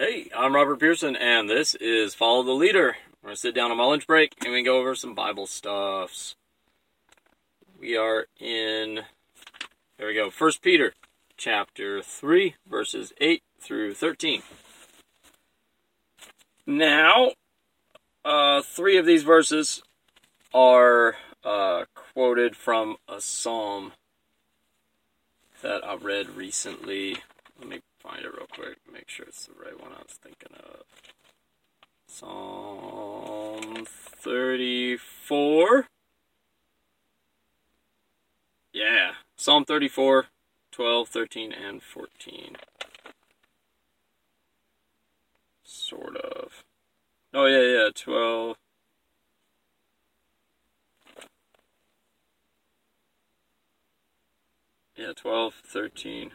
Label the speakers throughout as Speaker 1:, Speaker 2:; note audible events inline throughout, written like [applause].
Speaker 1: Hey, I'm Robert Pearson, and this is Follow the Leader. We're going to sit down on my lunch break and we go over some Bible stuffs. We are in, there we go, First Peter chapter 3, verses 8 through 13. Now, uh, three of these verses are uh, quoted from a psalm that I read recently. Let me find it real quick, make sure it's the right one I was thinking of. Psalm 34. Yeah, Psalm 34, 12, 13, and 14. Sort of. Oh, yeah, yeah, 12. Yeah, 12, 13.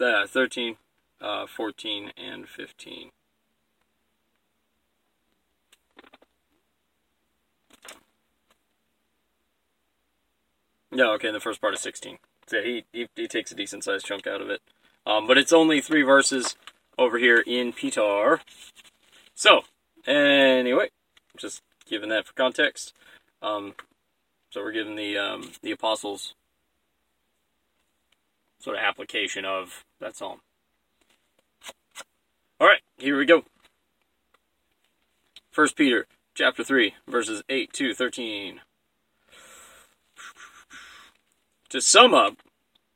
Speaker 1: Uh, 13, uh, 14, and 15. Yeah, okay, the first part is 16. So he, he, he takes a decent sized chunk out of it. Um, but it's only three verses over here in Peter. So, anyway, just giving that for context. Um, so we're giving the um, the apostles sort of application of that psalm. All right, here we go. First Peter chapter 3 verses 8 to 13. To sum up,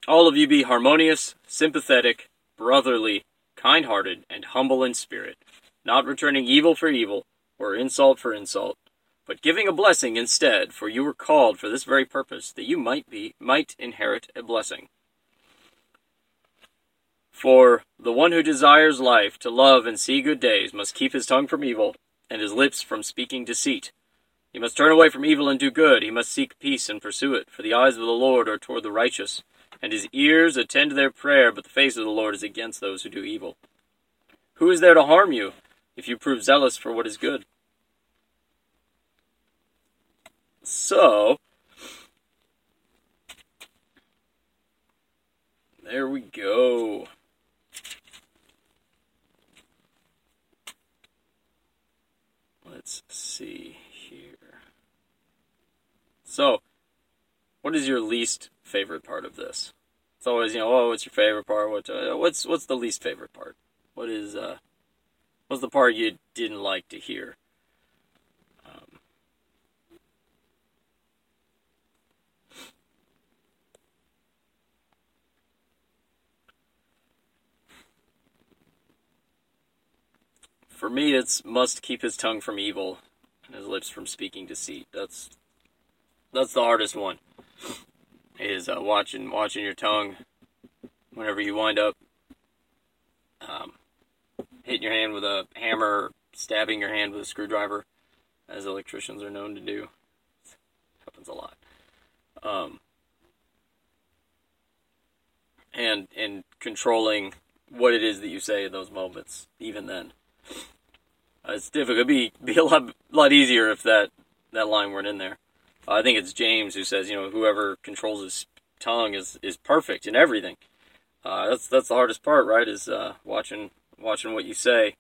Speaker 1: all of you be harmonious, sympathetic, brotherly, kind-hearted, and humble in spirit, not returning evil for evil or insult for insult, but giving a blessing instead, for you were called for this very purpose, that you might be might inherit a blessing. For the one who desires life to love and see good days must keep his tongue from evil and his lips from speaking deceit. He must turn away from evil and do good. He must seek peace and pursue it. For the eyes of the Lord are toward the righteous, and his ears attend to their prayer, but the face of the Lord is against those who do evil. Who is there to harm you if you prove zealous for what is good? So, there we go. Let's see here. So, what is your least favorite part of this? It's always, you know, oh, what's your favorite part? What, uh, what's what's the least favorite part? What is uh, what's the part you didn't like to hear? Um, for me, it's must keep his tongue from evil and his lips from speaking deceit. That's that's the hardest one. Is uh, watching watching your tongue whenever you wind up um, hitting your hand with a hammer, stabbing your hand with a screwdriver, as electricians are known to do. It happens a lot. Um, and and controlling what it is that you say in those moments, even then. Uh, it's difficult. It'd be be a lot lot easier if that that line weren't in there. I think it's James who says, you know, whoever controls his tongue is is perfect in everything. Uh, that's that's the hardest part, right? Is uh, watching watching what you say.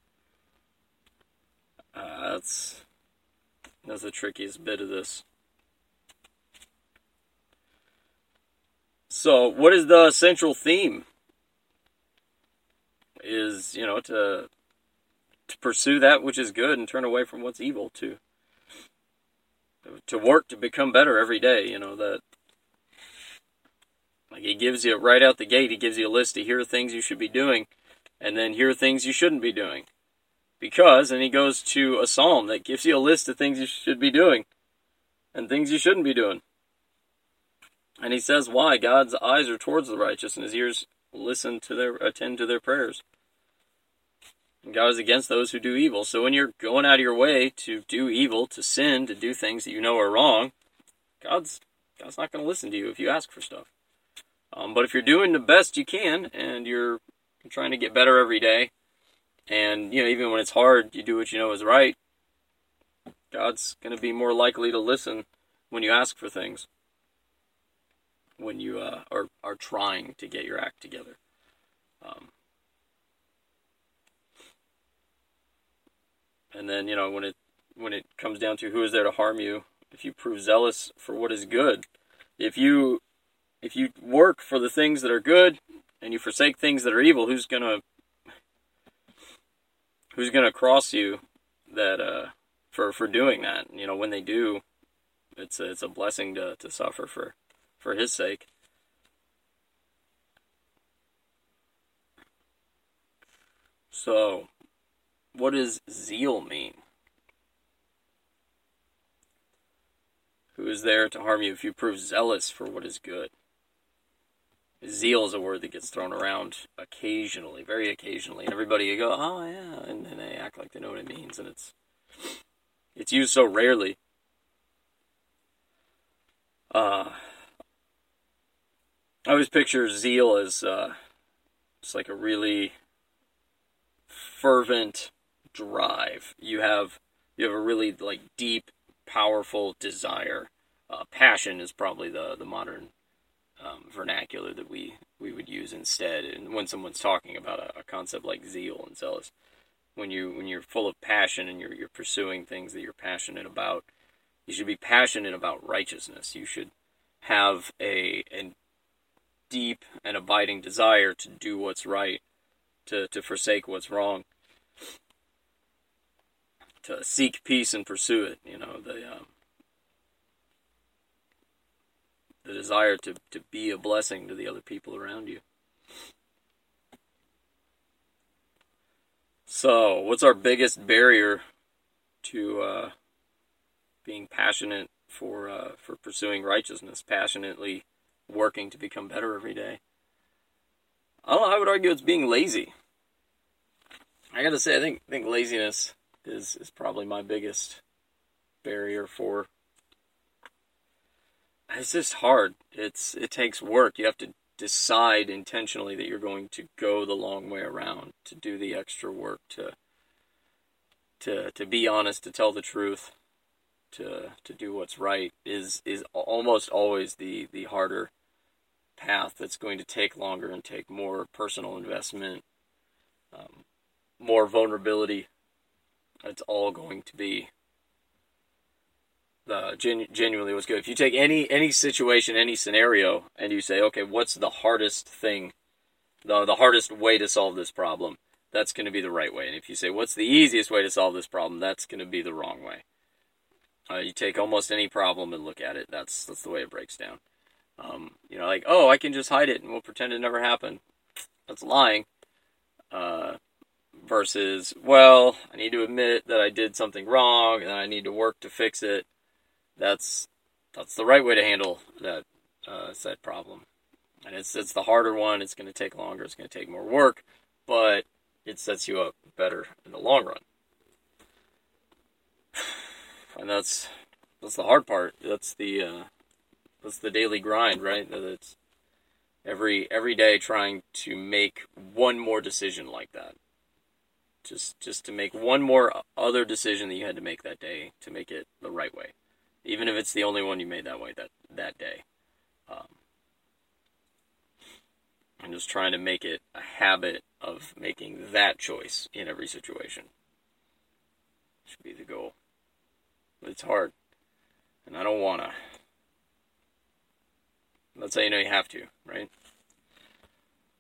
Speaker 1: Uh, that's that's the trickiest bit of this. So, what is the central theme? Is you know to to pursue that which is good and turn away from what's evil to to work to become better every day you know that like he gives you right out the gate he gives you a list of here are things you should be doing and then here are things you shouldn't be doing. Because and he goes to a psalm that gives you a list of things you should be doing and things you shouldn't be doing. And he says why? God's eyes are towards the righteous and his ears listen to their attend to their prayers God is against those who do evil. So when you're going out of your way to do evil, to sin, to do things that you know are wrong, God's God's not going to listen to you if you ask for stuff. Um, but if you're doing the best you can and you're trying to get better every day, and you know even when it's hard, you do what you know is right. God's going to be more likely to listen when you ask for things. when you uh, are are trying to get your act together. Um, and then you know when it when it comes down to who is there to harm you, if you prove zealous for what is good, if you if you work for the things that are good and you forsake things that are evil, who's gonna who's gonna cross you that uh, for for doing that? You know when they do, it's a, it's a blessing to to suffer for for His sake. So, what does zeal mean? Who is there to harm you if you prove zealous for what is good? Zeal is a word that gets thrown around occasionally, very occasionally, and everybody go, "Oh yeah," and, then they act like they know what it means, and it's it's used so rarely. Uh, I always picture zeal as uh, it's like a really fervent drive. You have you have a really like deep, powerful desire. Uh, passion is probably the the modern um, vernacular that we we would use instead. And when someone's talking about a, a, concept like zeal and zealous, when you when you're full of passion and you're you're pursuing things that you're passionate about, you should be passionate about righteousness. You should have a a deep and abiding desire to do what's right, to to forsake what's wrong, to seek peace and pursue it. You know the um, the desire to, to be a blessing to the other people around you. So, what's our biggest barrier to uh, being passionate for uh, for pursuing righteousness, passionately working to become better every day? I, I would argue it's being lazy. I got to say, I think think laziness is is probably my biggest barrier for it's just hard. It's it takes work. You have to decide intentionally that you're going to go the long way around, to do the extra work, to to to be honest, to tell the truth, to to do what's right is is almost always the the harder path that's going to take longer and take more personal investment, um, more vulnerability. It's all going to be uh, genu- genuinely was good. If you take any any situation, any scenario, and you say, okay, what's the hardest thing, the the hardest way to solve this problem? That's going to be the right way. And if you say, what's the easiest way to solve this problem? That's going to be the wrong way. Uh, you take almost any problem and look at it. That's that's the way it breaks down. Um, you know, like, oh, I can just hide it and we'll pretend it never happened. That's lying. Uh, versus, well, I need to admit that I did something wrong and I need to work to fix it that's that's the right way to handle that uh, said problem. And it's it's the harder one. It's going to take longer. It's going to take more work, but it sets you up better in the long run. [sighs] And that's that's the hard part. That's the uh, that's the daily grind, right? That it's every every day trying to make one more decision like that. Just just to make one more other decision that you had to make that day to make it the right way even if it's the only one you made that way that that day. Um, I'm just trying to make it a habit of making that choice in every situation. Should be the goal. But it's hard, and I don't wanna. That's how you know you have to, right?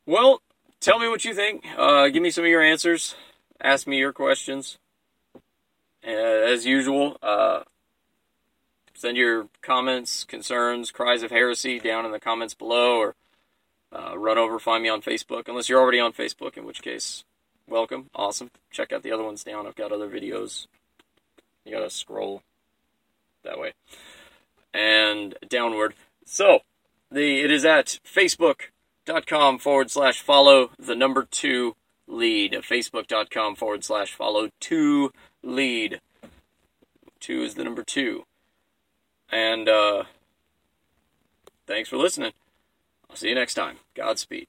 Speaker 1: Well, tell me what you think. Uh, give me some of your answers. Ask me your questions. Uh, as usual, uh, send your comments, concerns, cries of heresy down in the comments below, or uh, run over, find me on Facebook, unless you're already on Facebook, in which case, welcome, awesome. Check out the other ones down. I've got other videos. You gotta scroll that way and downward. So, the it is at facebook.com forward slash follow the number two lead. Facebook.com forward slash follow two lead. Two is the number two. And uh, thanks for listening. I'll see you next time. Godspeed.